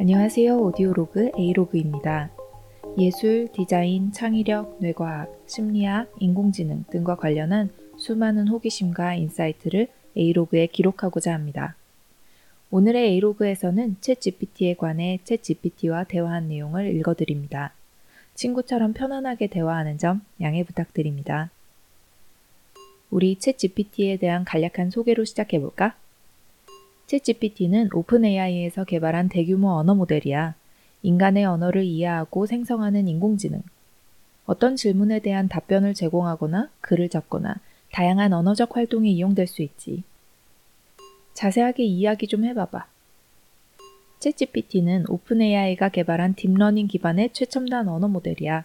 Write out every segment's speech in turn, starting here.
안녕하세요. 오디오로그 A-log입니다. 예술, 디자인, 창의력, 뇌과학, 심리학, 인공지능 등과 관련한 수많은 호기심과 인사이트를 A-log에 기록하고자 합니다. 오늘의 A-log에서는 ChatGPT에 관해 ChatGPT와 대화한 내용을 읽어드립니다. 친구처럼 편안하게 대화하는 점 양해 부탁드립니다. 우리 ChatGPT에 대한 간략한 소개로 시작해볼까? ChatGPT는 OpenAI에서 개발한 대규모 언어 모델이야. 인간의 언어를 이해하고 생성하는 인공지능. 어떤 질문에 대한 답변을 제공하거나 글을 적거나 다양한 언어적 활동에 이용될 수 있지. 자세하게 이야기 좀 해봐봐. ChatGPT는 OpenAI가 개발한 딥러닝 기반의 최첨단 언어 모델이야.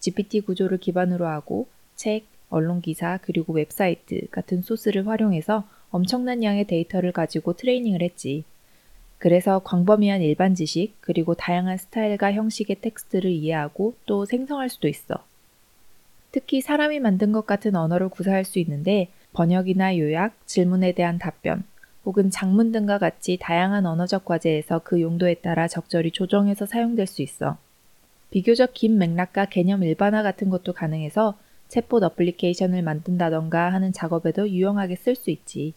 GPT 구조를 기반으로 하고 책, 언론 기사, 그리고 웹사이트 같은 소스를 활용해서 엄청난 양의 데이터를 가지고 트레이닝을 했지. 그래서 광범위한 일반 지식, 그리고 다양한 스타일과 형식의 텍스트를 이해하고 또 생성할 수도 있어. 특히 사람이 만든 것 같은 언어를 구사할 수 있는데 번역이나 요약, 질문에 대한 답변, 혹은 작문 등과 같이 다양한 언어적 과제에서 그 용도에 따라 적절히 조정해서 사용될 수 있어. 비교적 긴 맥락과 개념 일반화 같은 것도 가능해서 챗봇 어플리케이션을 만든다던가 하는 작업에도 유용하게 쓸 수 있지.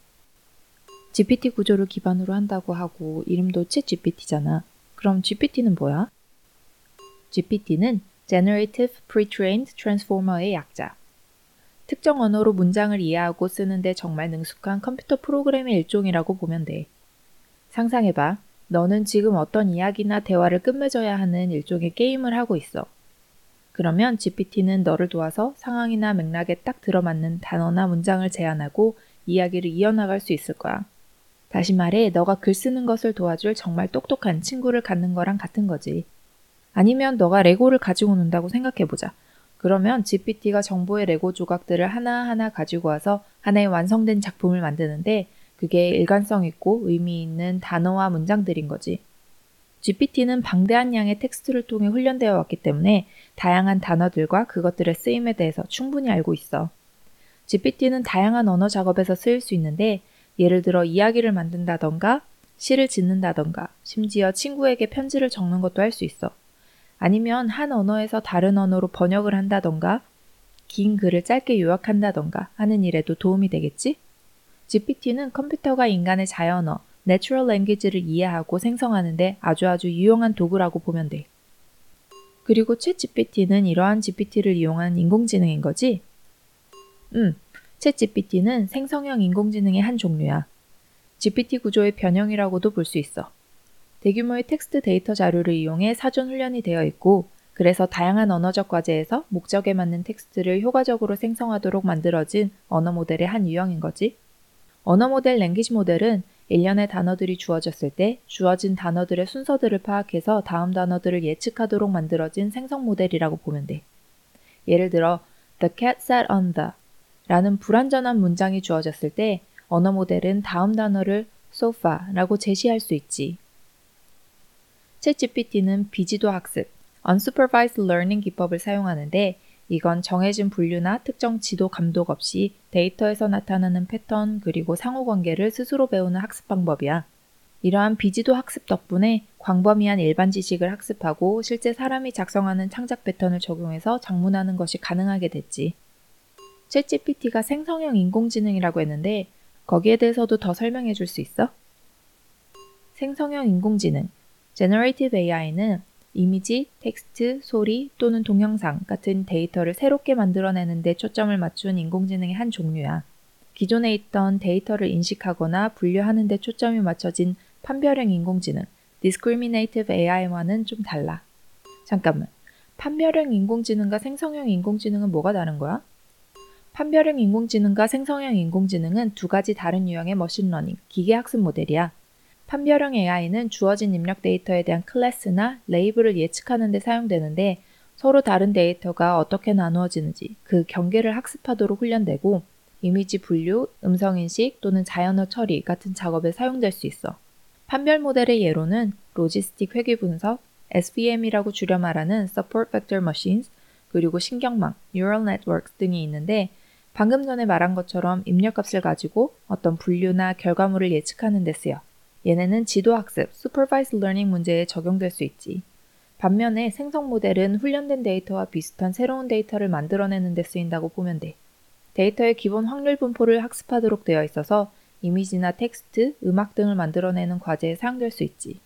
GPT 구조를 기반으로 한다고 하고 이름도 챗 GPT잖아. 그럼 GPT는 뭐야? GPT는 Generative Pre-trained Transformer의 약자. 특정 언어로 문장을 이해하고 쓰는데 정말 능숙한 컴퓨터 프로그램의 일종이라고 보면 돼. 상상해봐. 너는 지금 어떤 이야기나 대화를 끝맺어야 하는 일종의 게임을 하고 있어. 그러면 GPT는 너를 도와서 상황이나 맥락에 딱 들어맞는 단어나 문장을 제안하고 이야기를 이어나갈 수 있을 거야. 다시 말해, 너가 글 쓰는 것을 도와줄 정말 똑똑한 친구를 갖는 거랑 같은 거지. 아니면 너가 레고를 가지고 논다고 생각해보자. 그러면 GPT가 정보의 레고 조각들을 하나하나 가지고 와서 하나의 완성된 작품을 만드는데 그게 일관성 있고 의미 있는 단어와 문장들인 거지. GPT는 방대한 양의 텍스트를 통해 훈련되어 왔기 때문에 다양한 단어들과 그것들의 쓰임에 대해서 충분히 알고 있어. GPT는 다양한 언어 작업에서 쓰일 수 있는데 예를 들어 이야기를 만든다던가 시를 짓는다던가 심지어 친구에게 편지를 적는 것도 할 수 있어. 아니면 한 언어에서 다른 언어로 번역을 한다던가 긴 글을 짧게 요약한다던가 하는 일에도 도움이 되겠지? GPT는 컴퓨터가 인간의 자연어, natural language를 이해하고 생성하는데 아주 아주 유용한 도구라고 보면 돼. 그리고 ChatGPT는 이러한 GPT를 이용한 인공지능인 거지? 음, ChatGPT는 생성형 인공지능의 한 종류야. GPT 구조의 변형이라고도 볼 수 있어. 대규모의 텍스트 데이터 자료를 이용해 사전 훈련이 되어 있고, 그래서 다양한 언어적 과제에서 목적에 맞는 텍스트를 효과적으로 생성하도록 만들어진 언어 모델의 한 유형인 거지. 언어 모델 language model은 일련의 단어들이 주어졌을 때 주어진 단어들의 순서들을 파악해서 다음 단어들을 예측하도록 만들어진 생성 모델이라고 보면 돼. 예를 들어 The cat sat on the 라는 불완전한 문장이 주어졌을 때 언어 모델은 다음 단어를 sofa라고 제시할 수 있지. 챗GPT는 비지도 학습, unsupervised learning 기법을 사용하는데 이건 정해진 분류나 특정 지도 감독 없이 데이터에서 나타나는 패턴 그리고 상호관계를 스스로 배우는 학습 방법이야. 이러한 비지도 학습 덕분에 광범위한 일반 지식을 학습하고 실제 사람이 작성하는 창작 패턴을 적용해서 작문하는 것이 가능하게 됐지. 챗GPT가 생성형 인공지능이라고 했는데 거기에 대해서도 더 설명해 줄 수 있어? 생성형 인공지능, Generative AI는 이미지, 텍스트, 소리 또는 동영상 같은 데이터를 새롭게 만들어내는 데 초점을 맞춘 인공지능의 한 종류야. 기존에 있던 데이터를 인식하거나 분류하는 데 초점이 맞춰진 판별형 인공지능, Discriminative AI와는 좀 달라. 잠깐만. 판별형 인공지능과 생성형 인공지능은 뭐가 다른 거야? 판별형 인공지능과 생성형 인공지능은 두 가지 다른 유형의 머신러닝, 기계학습 모델이야. 판별형 AI는 주어진 입력 데이터에 대한 클래스나 레이블을 예측하는 데 사용되는데 서로 다른 데이터가 어떻게 나누어지는지 그 경계를 학습하도록 훈련되고 이미지 분류, 음성 인식 또는 자연어 처리 같은 작업에 사용될 수 있어. 판별 모델의 예로는 logistic 회귀 분석, SVM이라고 줄여 말하는 Support Vector Machines, 그리고 신경망, Neural Networks 등이 있는데 방금 전에 말한 것처럼 입력 값을 가지고 어떤 분류나 결과물을 예측하는 데 쓰여. 얘네는 지도학습, supervised learning 문제에 적용될 수 있지. 반면에 생성 모델은 훈련된 데이터와 비슷한 새로운 데이터를 만들어내는 데 쓰인다고 보면 돼. 데이터의 기본 확률 분포를 학습하도록 되어 있어서 이미지나 텍스트, 음악 등을 만들어내는 과제에 사용될 수 있지.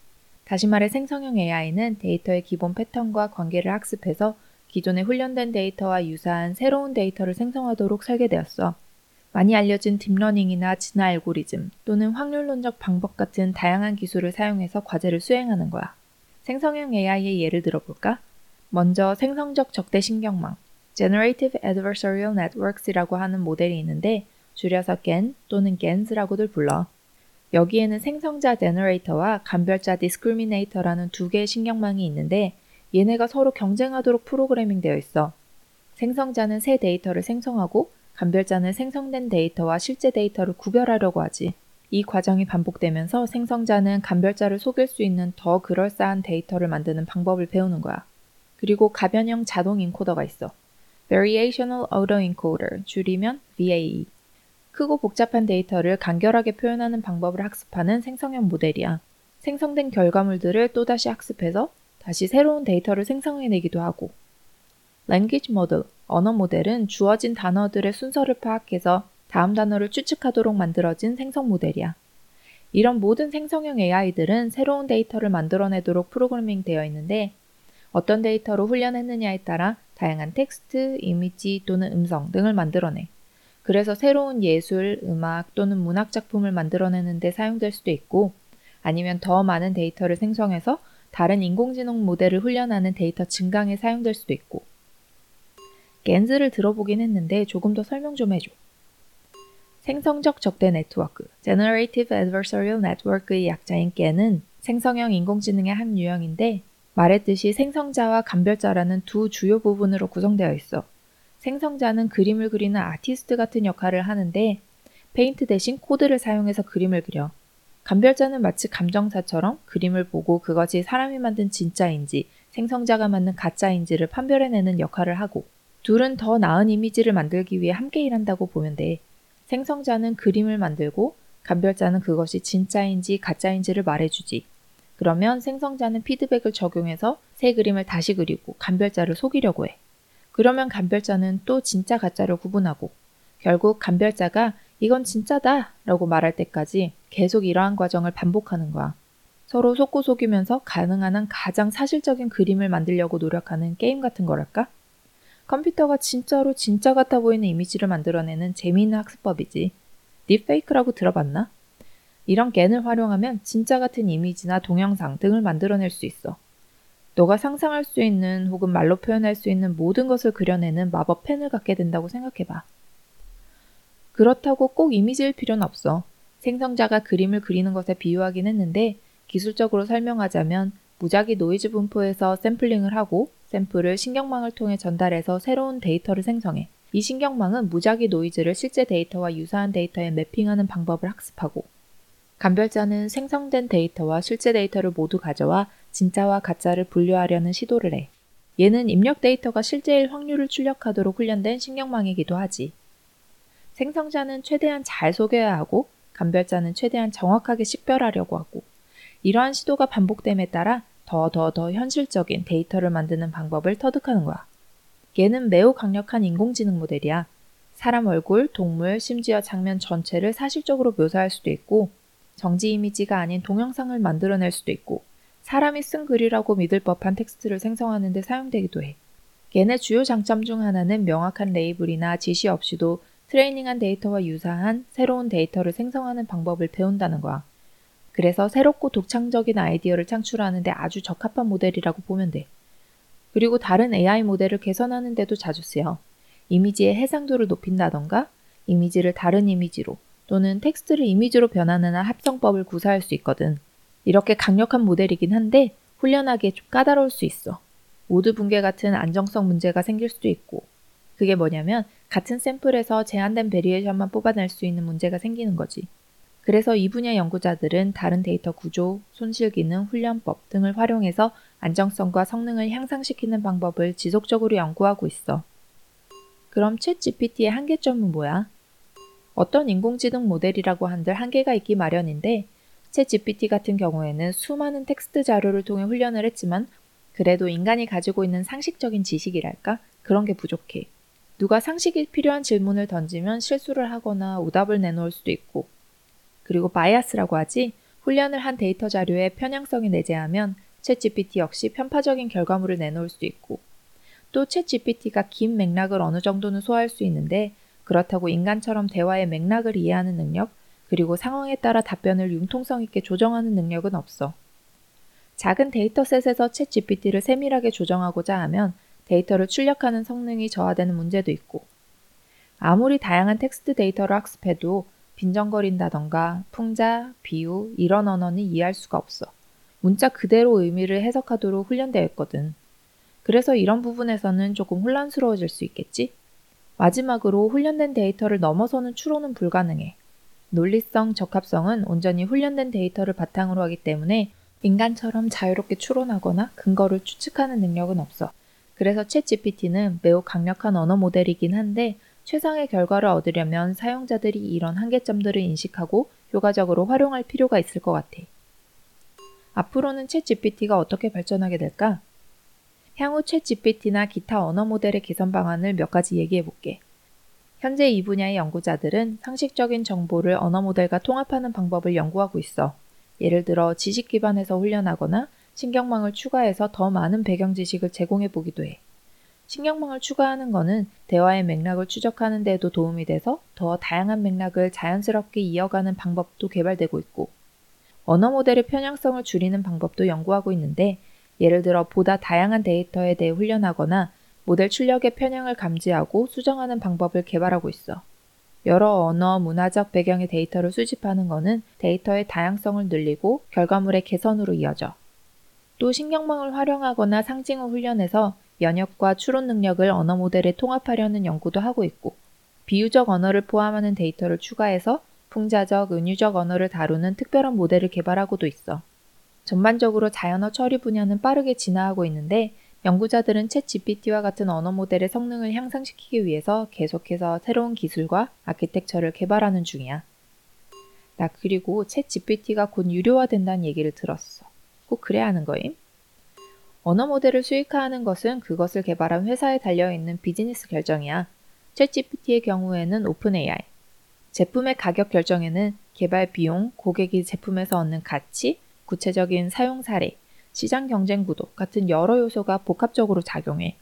다시 말해 생성형 AI는 데이터의 기본 패턴과 관계를 학습해서 기존에 훈련된 데이터와 유사한 새로운 데이터를 생성하도록 설계되었어. 많이 알려진 딥러닝이나 진화 알고리즘 또는 확률론적 방법 같은 다양한 기술을 사용해서 과제를 수행하는 거야. 생성형 AI의 예를 들어볼까? 먼저 생성적 적대 신경망, Generative Adversarial Networks이라고 하는 모델이 있는데 줄여서 GAN 또는 GANs라고들 불러. 여기에는 생성자 generator와 감별자 discriminator라는 두 개의 신경망이 있는데 얘네가 서로 경쟁하도록 프로그래밍 되어 있어. 생성자는 새 데이터를 생성하고 감별자는 생성된 데이터와 실제 데이터를 구별하려고 하지. 이 과정이 반복되면서 생성자는 감별자를 속일 수 있는 더 그럴싸한 데이터를 만드는 방법을 배우는 거야. 그리고 가변형 자동 인코더가 있어. Variational Autoencoder, 줄이면 VAE. 크고 복잡한 데이터를 간결하게 표현하는 방법을 학습하는 생성형 모델이야. 생성된 결과물들을 또다시 학습해서 다시 새로운 데이터를 생성해내기도 하고. Language Model, 언어 모델은 주어진 단어들의 순서를 파악해서 다음 단어를 추측하도록 만들어진 생성 모델이야. 이런 모든 생성형 AI들은 새로운 데이터를 만들어내도록 프로그래밍 되어 있는데 어떤 데이터로 훈련했느냐에 따라 다양한 텍스트, 이미지 또는 음성 등을 만들어내. 그래서 새로운 예술, 음악 또는 문학 작품을 만들어내는 데 사용될 수도 있고 아니면 더 많은 데이터를 생성해서 다른 인공지능 모델을 훈련하는 데이터 증강에 사용될 수도 있고. GANs를 들어보긴 했는데 조금 더 설명 좀 해줘. 생성적 적대 네트워크, Generative Adversarial Network의 약자인 GAN은 생성형 인공지능의 한 유형인데 말했듯이 생성자와 감별자라는 두 주요 부분으로 구성되어 있어. 생성자는 그림을 그리는 아티스트 같은 역할을 하는데 페인트 대신 코드를 사용해서 그림을 그려. 감별자는 마치 감정사처럼 그림을 보고 그것이 사람이 만든 진짜인지 생성자가 만든 가짜인지를 판별해내는 역할을 하고 둘은 더 나은 이미지를 만들기 위해 함께 일한다고 보면 돼. 생성자는 그림을 만들고 감별자는 그것이 진짜인지 가짜인지를 말해주지. 그러면 생성자는 피드백을 적용해서 새 그림을 다시 그리고 감별자를 속이려고 해. 그러면 감별자는 또 진짜 가짜를 구분하고 결국 감별자가 이건 진짜다 라고 말할 때까지 계속 이러한 과정을 반복하는 거야. 서로 속고 속이면서 가능한 한 가장 사실적인 그림을 만들려고 노력하는 게임 같은 거랄까? 컴퓨터가 진짜로 진짜 같아 보이는 이미지를 만들어내는 재미있는 학습법이지. 딥페이크라고 들어봤나? 이런 GAN을 활용하면 진짜 같은 이미지나 동영상 등을 만들어낼 수 있어. 너가 상상할 수 있는 혹은 말로 표현할 수 있는 모든 것을 그려내는 마법 펜을 갖게 된다고 생각해봐. 그렇다고 꼭 이미지일 필요는 없어. 생성자가 그림을 그리는 것에 비유하긴 했는데 기술적으로 설명하자면 무작위 노이즈 분포에서 샘플링을 하고 샘플을 신경망을 통해 전달해서 새로운 데이터를 생성해. 이 신경망은 무작위 노이즈를 실제 데이터와 유사한 데이터에 매핑하는 방법을 학습하고 감별자는 생성된 데이터와 실제 데이터를 모두 가져와 진짜와 가짜를 분류하려는 시도를 해. 얘는 입력 데이터가 실제일 확률을 출력하도록 훈련된 신경망이기도 하지. 생성자는 최대한 잘 속여야 하고 감별자는 최대한 정확하게 식별하려고 하고 이러한 시도가 반복됨에 따라 더 더 더 현실적인 데이터를 만드는 방법을 터득하는 거야. 얘는 매우 강력한 인공지능 모델이야. 사람 얼굴, 동물, 심지어 장면 전체를 사실적으로 묘사할 수도 있고, 정지 이미지가 아닌 동영상을 만들어낼 수도 있고, 사람이 쓴 글이라고 믿을 법한 텍스트를 생성하는 데 사용되기도 해. GAN의 주요 장점 중 하나는 명확한 레이블이나 지시 없이도 트레이닝한 데이터와 유사한 새로운 데이터를 생성하는 방법을 배운다는 거야. 그래서 새롭고 독창적인 아이디어를 창출하는데 아주 적합한 모델이라고 보면 돼. 그리고 다른 AI 모델을 개선하는 데도 자주 쓰여. 이미지의 해상도를 높인다던가 이미지를 다른 이미지로 또는 텍스트를 이미지로 변환하는 합성법을 구사할 수 있거든. 이렇게 강력한 모델이긴 한데 훈련하기에 좀 까다로울 수 있어. 모드 붕괴 같은 안정성 문제가 생길 수도 있고 그게 뭐냐면 같은 샘플에서 제한된 variation만 뽑아낼 수 있는 문제가 생기는 거지. 그래서 이 분야 연구자들은 다른 데이터 구조, 손실 기능, 훈련법 등을 활용해서 안정성과 성능을 향상시키는 방법을 지속적으로 연구하고 있어. 그럼 ChatGPT의 한계점은 뭐야? 어떤 인공지능 모델이라고 한들 한계가 있기 마련인데 ChatGPT 같은 경우에는 수많은 텍스트 자료를 통해 훈련을 했지만 그래도 인간이 가지고 있는 상식적인 지식이랄까? 그런 게 부족해. 누가 상식이 필요한 질문을 던지면 실수를 하거나 오답을 내놓을 수도 있고. 그리고 bias라고 하지? 훈련을 한 데이터 자료에 편향성이 내재하면 ChatGPT 역시 편파적인 결과물을 내놓을 수도 있고. 또 ChatGPT가 긴 맥락을 어느 정도는 소화할 수 있는데 그렇다고 인간처럼 대화의 맥락을 이해하는 능력, 그리고 상황에 따라 답변을 융통성 있게 조정하는 능력은 없어. 작은 dataset에서 ChatGPT를 세밀하게 조정하고자 하면 데이터를 출력하는 성능이 저하되는 문제도 있고, 아무리 다양한 텍스트 데이터를 학습해도 빈정거린다던가 풍자, 비유, 이런 언어는 이해할 수가 없어. 문자 그대로 의미를 해석하도록 훈련되어 있거든. 그래서 이런 부분에서는 조금 혼란스러워질 수 있겠지? 마지막으로 훈련된 데이터를 넘어서는 추론은 불가능해. 논리성, 적합성은 온전히 훈련된 데이터를 바탕으로 하기 때문에 인간처럼 자유롭게 추론하거나 근거를 추측하는 능력은 없어. 그래서 챗 GPT는 매우 강력한 언어 모델이긴 한데 최상의 결과를 얻으려면 사용자들이 이런 한계점들을 인식하고 효과적으로 활용할 필요가 있을 것 같아. 앞으로는 챗 GPT가 어떻게 발전하게 될까? 향후 챗 GPT나 기타 언어 모델의 개선 방안을 몇 가지 얘기해 볼게. 현재 이 분야의 연구자들은 상식적인 정보를 언어 모델과 통합하는 방법을 연구하고 있어. 예를 들어 지식 기반에서 훈련하거나 신경망을 추가해서 더 많은 배경 지식을 제공해 보기도 해. 신경망을 추가하는 것은 대화의 맥락을 추적하는 데에도 도움이 돼서 더 다양한 맥락을 자연스럽게 이어가는 방법도 개발되고 있고, 언어 모델의 편향성을 줄이는 방법도 연구하고 있는데, 예를 들어 보다 다양한 데이터에 대해 훈련하거나 모델 출력의 편향을 감지하고 수정하는 방법을 개발하고 있어. 여러 언어, 문화적 배경의 데이터를 수집하는 것은 데이터의 다양성을 늘리고 결과물의 개선으로 이어져. 또 신경망을 활용하거나 상징을 훈련해서 연역과 추론 능력을 언어 모델에 통합하려는 연구도 하고 있고, 비유적 언어를 포함하는 데이터를 추가해서 풍자적, 은유적 언어를 다루는 특별한 모델을 개발하고도 있어. 전반적으로 자연어 처리 분야는 빠르게 진화하고 있는데 연구자들은 ChatGPT와 같은 언어 모델의 성능을 향상시키기 위해서 계속해서 새로운 기술과 아키텍처를 개발하는 중이야. 나 그리고 챗 GPT가 곧 유료화된다는 얘기를 들었어. 꼭 그래야 하는 거임? 언어 모델을 수익화하는 것은 그것을 개발한 회사에 달려있는 비즈니스 결정이야. 챗 GPT의 경우에는 오픈 AI. 제품의 가격 결정에는 개발 비용, 고객이 제품에서 얻는 가치, 구체적인 사용 사례, 시장 경쟁 구도 같은 여러 요소가 복합적으로 작용해.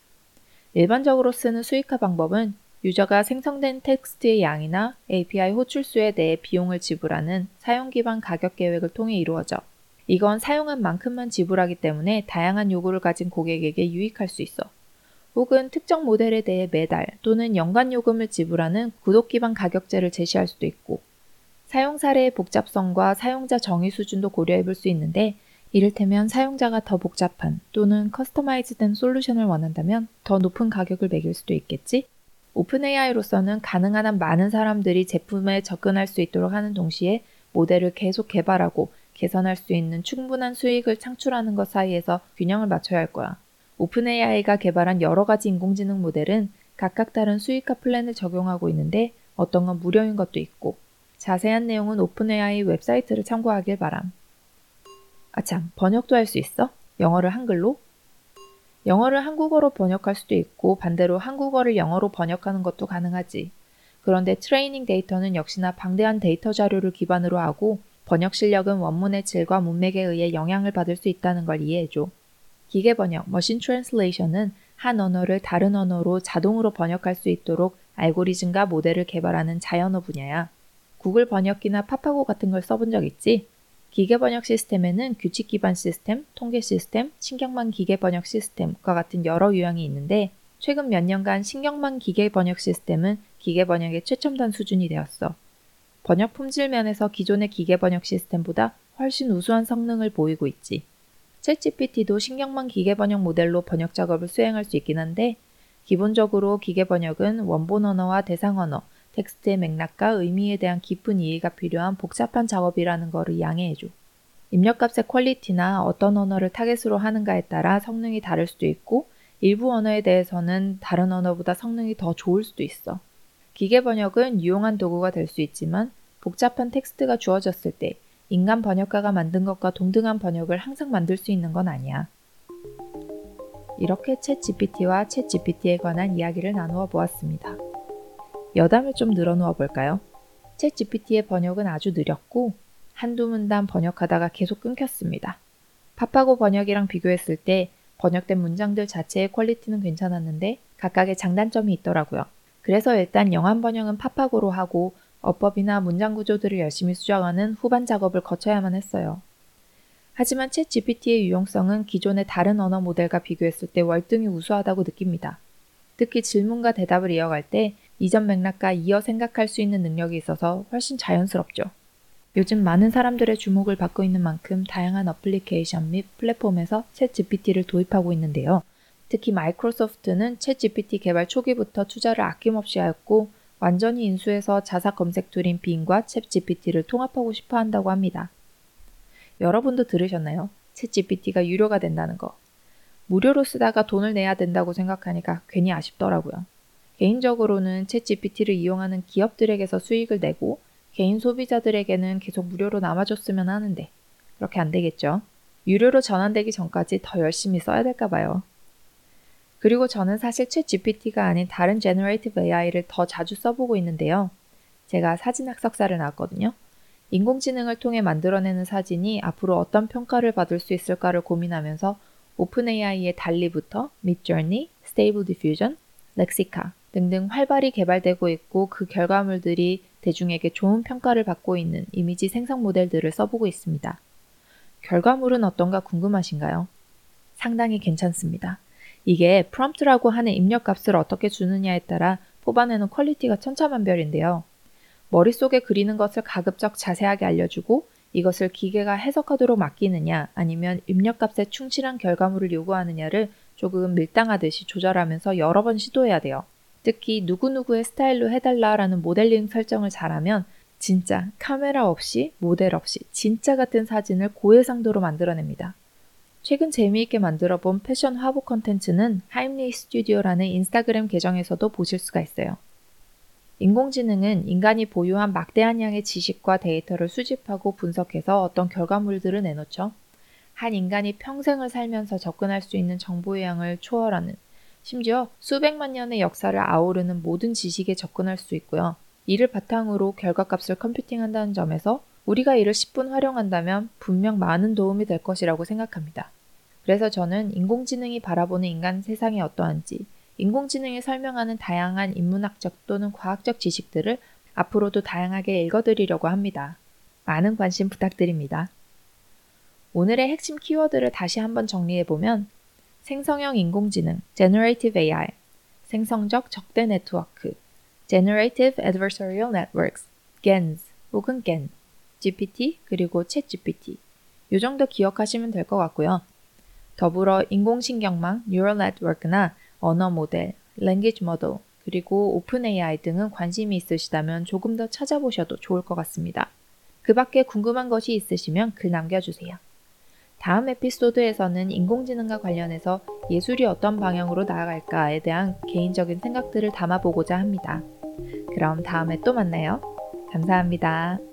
일반적으로 쓰는 수익화 방법은 유저가 생성된 텍스트의 양이나 API 호출수에 대해 비용을 지불하는 사용 기반 가격 계획을 통해 이루어져. 이건 사용한 만큼만 지불하기 때문에 다양한 요구를 가진 고객에게 유익할 수 있어. 혹은 특정 모델에 대해 매달 또는 연간 요금을 지불하는 구독 기반 가격제를 제시할 수도 있고, 사용 사례의 복잡성과 사용자 정의 수준도 고려해 볼 수 있는데 이를테면 사용자가 더 복잡한 또는 customize된 솔루션을 원한다면 더 높은 가격을 매길 수도 있겠지? OpenAI로서는 가능한 한 많은 사람들이 제품에 접근할 수 있도록 하는 동시에 모델을 계속 개발하고 개선할 수 있는 충분한 수익을 창출하는 것 사이에서 균형을 맞춰야 할 거야. OpenAI가 개발한 여러 가지 인공지능 모델은 각각 다른 수익화 플랜을 적용하고 있는데 어떤 건 무료인 것도 있고 자세한 내용은 OpenAI 웹사이트를 참고하길 바람. 아참, 번역도 할 수 있어? 영어를 한글로? 영어를 한국어로 번역할 수도 있고 반대로 한국어를 영어로 번역하는 것도 가능하지. 그런데 트레이닝 데이터는 역시나 방대한 데이터 자료를 기반으로 하고 번역 실력은 원문의 질과 문맥에 의해 영향을 받을 수 있다는 걸 이해해줘. 기계 번역, machine translation은 한 언어를 다른 언어로 자동으로 번역할 수 있도록 알고리즘과 모델을 개발하는 자연어 분야야. 구글 번역기나 파파고 같은 걸 써본 적 있지? 기계 번역 시스템에는 규칙 기반 시스템, 통계 시스템, 신경망 기계 번역 시스템과 같은 여러 유형이 있는데 최근 몇 년간 신경망 기계 번역 시스템은 기계 번역의 최첨단 수준이 되었어. 번역 품질 면에서 기존의 기계 번역 시스템보다 훨씬 우수한 성능을 보이고 있지. 챗GPT도 신경망 기계 번역 모델로 번역 작업을 수행할 수 있긴 한데 기본적으로 기계 번역은 원본 언어와 대상 언어, 텍스트의 맥락과 의미에 대한 깊은 이해가 필요한 복잡한 작업이라는 것을 양해해줘. 입력값의 퀄리티나 어떤 언어를 타겟으로 하는가에 따라 성능이 다를 수도 있고 일부 언어에 대해서는 다른 언어보다 성능이 더 좋을 수도 있어. 기계 번역은 유용한 도구가 될 수 있지만 복잡한 텍스트가 주어졌을 때 인간 번역가가 만든 것과 동등한 번역을 항상 만들 수 있는 건 아니야. 이렇게 ChatGPT와 ChatGPT에 관한 이야기를 나누어 보았습니다. 여담을 좀 늘어놓아 볼까요? 챗 GPT의 번역은 아주 느렸고 한두 문단 번역하다가 계속 끊겼습니다. 파파고 번역이랑 비교했을 때 번역된 문장들 자체의 퀄리티는 괜찮았는데 각각의 장단점이 있더라고요. 그래서 일단 영한 번역은 파파고로 하고 어법이나 문장 구조들을 열심히 수정하는 후반 작업을 거쳐야만 했어요. 하지만 챗 GPT의 유용성은 기존의 다른 언어 모델과 비교했을 때 월등히 우수하다고 느낍니다. 특히 질문과 대답을 이어갈 때 이전 맥락과 이어 생각할 수 있는 능력이 있어서 훨씬 자연스럽죠. 요즘 많은 사람들의 주목을 받고 있는 만큼 다양한 어플리케이션 및 플랫폼에서 ChatGPT를 도입하고 있는데요. 특히 마이크로소프트는 ChatGPT 개발 초기부터 투자를 아낌없이 하였고 완전히 인수해서 자사 검색 툴인 Bing과 ChatGPT를 통합하고 싶어 한다고 합니다. 여러분도 들으셨나요? ChatGPT가 유료가 된다는 거. 무료로 쓰다가 돈을 내야 된다고 생각하니까 괜히 아쉽더라고요. 개인적으로는 챗 GPT를 이용하는 기업들에게서 수익을 내고 개인 소비자들에게는 계속 무료로 남아줬으면 하는데 그렇게 안 되겠죠. 유료로 전환되기 전까지 더 열심히 써야 될까 봐요. 그리고 저는 사실 챗 GPT가 아닌 다른 Generative AI를 더 자주 써보고 있는데요. 제가 사진학 석사를 나왔거든요. 인공지능을 통해 만들어내는 사진이 앞으로 어떤 평가를 받을 수 있을까를 고민하면서 OpenAI의 DALL-E부터 Midjourney, Stable Diffusion, Lexica 등등 활발히 개발되고 있고 그 결과물들이 대중에게 좋은 평가를 받고 있는 이미지 생성 모델들을 써보고 있습니다. 결과물은 어떤가 궁금하신가요? 상당히 괜찮습니다. 이게 프롬프트라고 하는 입력 값을 어떻게 주느냐에 따라 뽑아내는 퀄리티가 천차만별인데요. 머릿속에 그리는 것을 가급적 자세하게 알려주고 이것을 기계가 해석하도록 맡기느냐 아니면 입력값에 충실한 결과물을 요구하느냐를 조금 밀당하듯이 조절하면서 여러 번 시도해야 돼요. 특히 누구누구의 스타일로 해달라라는 모델링 설정을 잘하면 진짜 카메라 없이 모델 없이 진짜 같은 사진을 고해상도로 만들어냅니다. 최근 재미있게 만들어 본 패션 화보 컨텐츠는 하임리 스튜디오라는 인스타그램 계정에서도 보실 수가 있어요. 인공지능은 인간이 보유한 막대한 양의 지식과 데이터를 수집하고 분석해서 어떤 결과물들을 내놓죠. 한 인간이 평생을 살면서 접근할 수 있는 정보의 양을 초월하는 심지어 수백만 년의 역사를 아우르는 모든 지식에 접근할 수 있고요. 이를 바탕으로 결과값을 컴퓨팅한다는 점에서 우리가 이를 10분 활용한다면 분명 많은 도움이 될 것이라고 생각합니다. 그래서 저는 인공지능이 바라보는 인간 세상이 어떠한지, 인공지능이 설명하는 다양한 인문학적 또는 과학적 지식들을 앞으로도 다양하게 읽어드리려고 합니다. 많은 관심 부탁드립니다. 오늘의 핵심 키워드를 다시 한번 정리해보면 생성형 인공지능, Generative AI, 생성적 적대 네트워크, Generative Adversarial Networks, GANs 혹은 GAN, GPT 그리고 챗GPT 이 정도 기억하시면 될 것 같고요. 더불어 인공신경망, Neural Network나 언어 모델, Language Model 그리고 오픈AI 등은 관심이 있으시다면 조금 더 찾아보셔도 좋을 것 같습니다. 그 밖에 궁금한 것이 있으시면 글 남겨주세요. 다음 에피소드에서는 인공지능과 관련해서 예술이 어떤 방향으로 나아갈까에 대한 개인적인 생각들을 담아보고자 합니다. 그럼 다음에 또 만나요. 감사합니다.